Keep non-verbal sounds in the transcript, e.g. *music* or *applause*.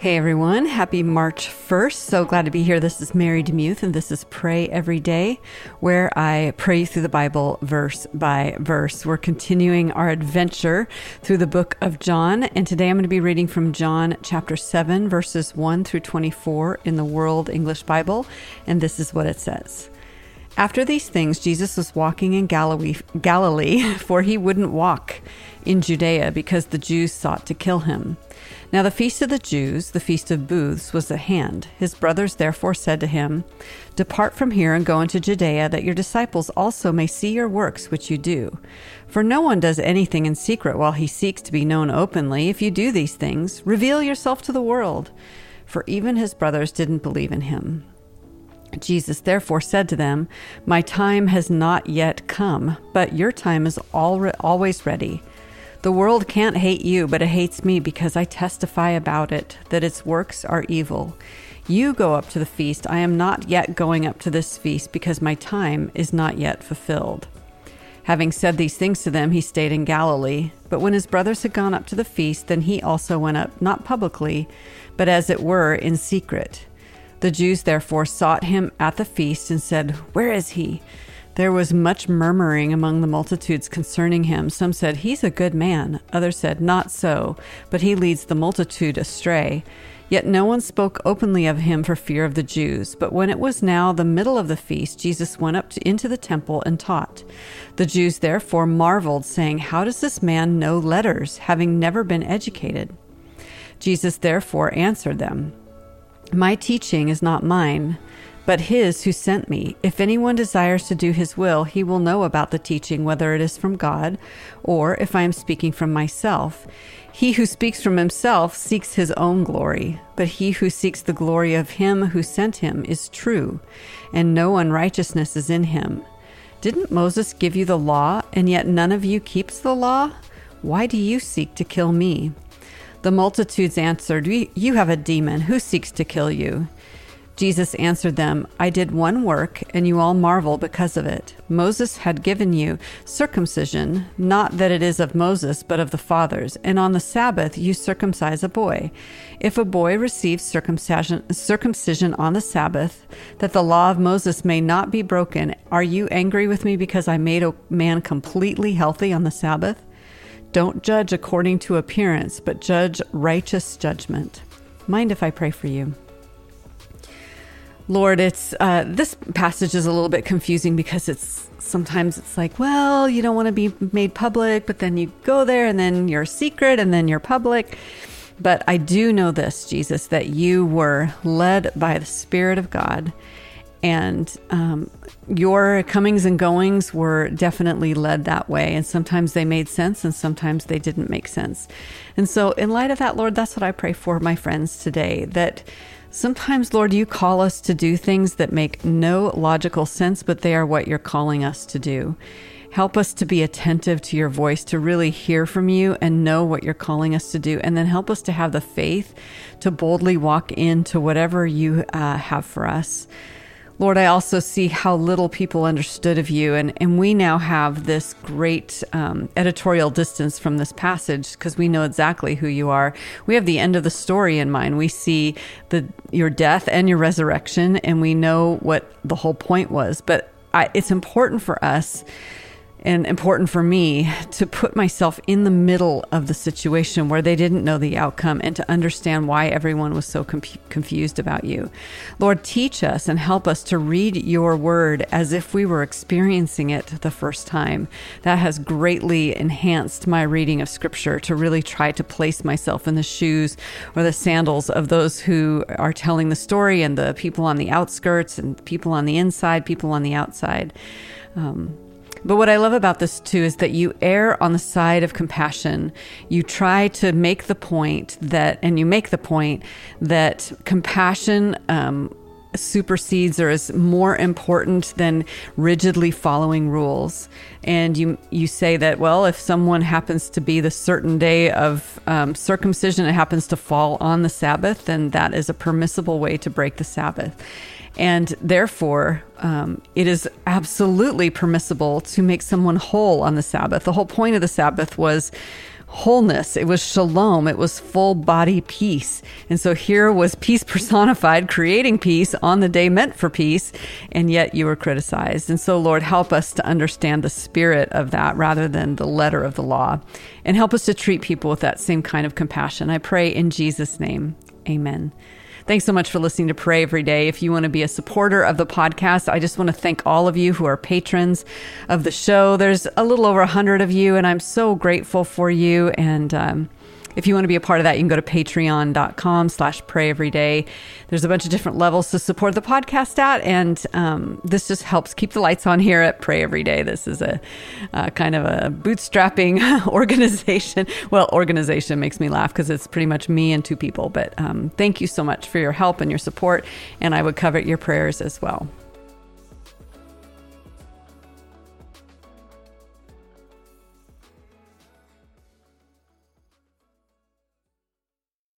Hey everyone, happy March 1st. So glad to be here. This is Mary DeMuth, and this is Pray Every Day, where I pray through the Bible verse by verse. We're continuing our adventure through the book of John, and today I'm going to be reading from John chapter 7, verses 1 through 24 in the World English Bible, and this is what it says. After these things, Jesus was walking in Galilee, Galilee, *laughs* for he wouldn't walk in Judea because the Jews sought to kill him. Now the feast of the Jews, the feast of booths, was at hand. His brothers therefore said to him, Depart from here and go into Judea, that your disciples also may see your works which you do. For no one does anything in secret while he seeks to be known openly. If you do these things, reveal yourself to the world. For even his brothers didn't believe in him. Jesus therefore said to them, My time has not yet come, but your time is always ready. The world can't hate you, but it hates me because I testify about it, that its works are evil. You go up to the feast. I am not yet going up to this feast because my time is not yet fulfilled. Having said these things to them, he stayed in Galilee. But when his brothers had gone up to the feast, then he also went up, not publicly, but as it were in secret. The Jews therefore sought him at the feast and said, Where is he? There was much murmuring among the multitudes concerning him. Some said, He's a good man. Others said, Not so, but he leads the multitude astray. Yet no one spoke openly of him for fear of the Jews. But when it was now the middle of the feast, Jesus went up to, into the temple and taught. The Jews therefore marveled, saying, How does this man know letters, having never been educated? Jesus therefore answered them, My teaching is not mine but his who sent me. If anyone desires to do his will, he will know about the teaching, whether it is from God or if I am speaking from myself. He who speaks from himself seeks his own glory, but he who seeks the glory of him who sent him is true, and no unrighteousness is in him. Didn't Moses give you the law, and yet none of you keeps the law? Why do you seek to kill me? The multitudes answered, You have a demon. Who seeks to kill you? Jesus answered them, I did one work, and you all marvel because of it. Moses had given you circumcision, not that it is of Moses, but of the fathers, and on the Sabbath you circumcise a boy. If a boy receives circumcision, circumcision on the Sabbath, that the law of Moses may not be broken, are you angry with me because I made a man completely healthy on the Sabbath? Don't judge according to appearance, but judge righteous judgment. Mind if I pray for you? Lord, it's uh, this passage is a little bit confusing because it's sometimes it's like, well, you don't want to be made public, but then you go there and then you're secret and then you're public. But I do know this, Jesus, that you were led by the Spirit of God, and um, your comings and goings were definitely led that way. And sometimes they made sense, and sometimes they didn't make sense. And so, in light of that, Lord, that's what I pray for my friends today that Sometimes, Lord, you call us to do things that make no logical sense, but they are what you're calling us to do. Help us to be attentive to your voice, to really hear from you and know what you're calling us to do. And then help us to have the faith to boldly walk into whatever you uh, have for us. Lord, I also see how little people understood of you. And, and we now have this great um, editorial distance from this passage because we know exactly who you are. We have the end of the story in mind. We see the, your death and your resurrection, and we know what the whole point was. But I, it's important for us and important for me to put myself in the middle of the situation where they didn't know the outcome and to understand why everyone was so com- confused about you. Lord, teach us and help us to read your word as if we were experiencing it the first time. That has greatly enhanced my reading of scripture to really try to place myself in the shoes or the sandals of those who are telling the story and the people on the outskirts and people on the inside, people on the outside. Um, but what I love about this too is that you err on the side of compassion. You try to make the point that, and you make the point that compassion um, supersedes or is more important than rigidly following rules. And you you say that well, if someone happens to be the certain day of um, circumcision, it happens to fall on the Sabbath, then that is a permissible way to break the Sabbath. And therefore, um, it is absolutely permissible to make someone whole on the Sabbath. The whole point of the Sabbath was wholeness. It was shalom. It was full body peace. And so here was peace *laughs* personified, creating peace on the day meant for peace, and yet you were criticized. And so, Lord, help us to understand the spirit of that rather than the letter of the law, and help us to treat people with that same kind of compassion. I pray in Jesus' name. Amen. Thanks so much for listening to Pray Every Day. If you want to be a supporter of the podcast, I just want to thank all of you who are patrons of the show. There's a little over 100 of you, and I'm so grateful for you. And, um, if you want to be a part of that, you can go to patreon.com slash pray every day. There's a bunch of different levels to support the podcast at. And um, this just helps keep the lights on here at Pray Every Day. This is a uh, kind of a bootstrapping *laughs* organization. Well, organization makes me laugh because it's pretty much me and two people. But um, thank you so much for your help and your support. And I would covet your prayers as well.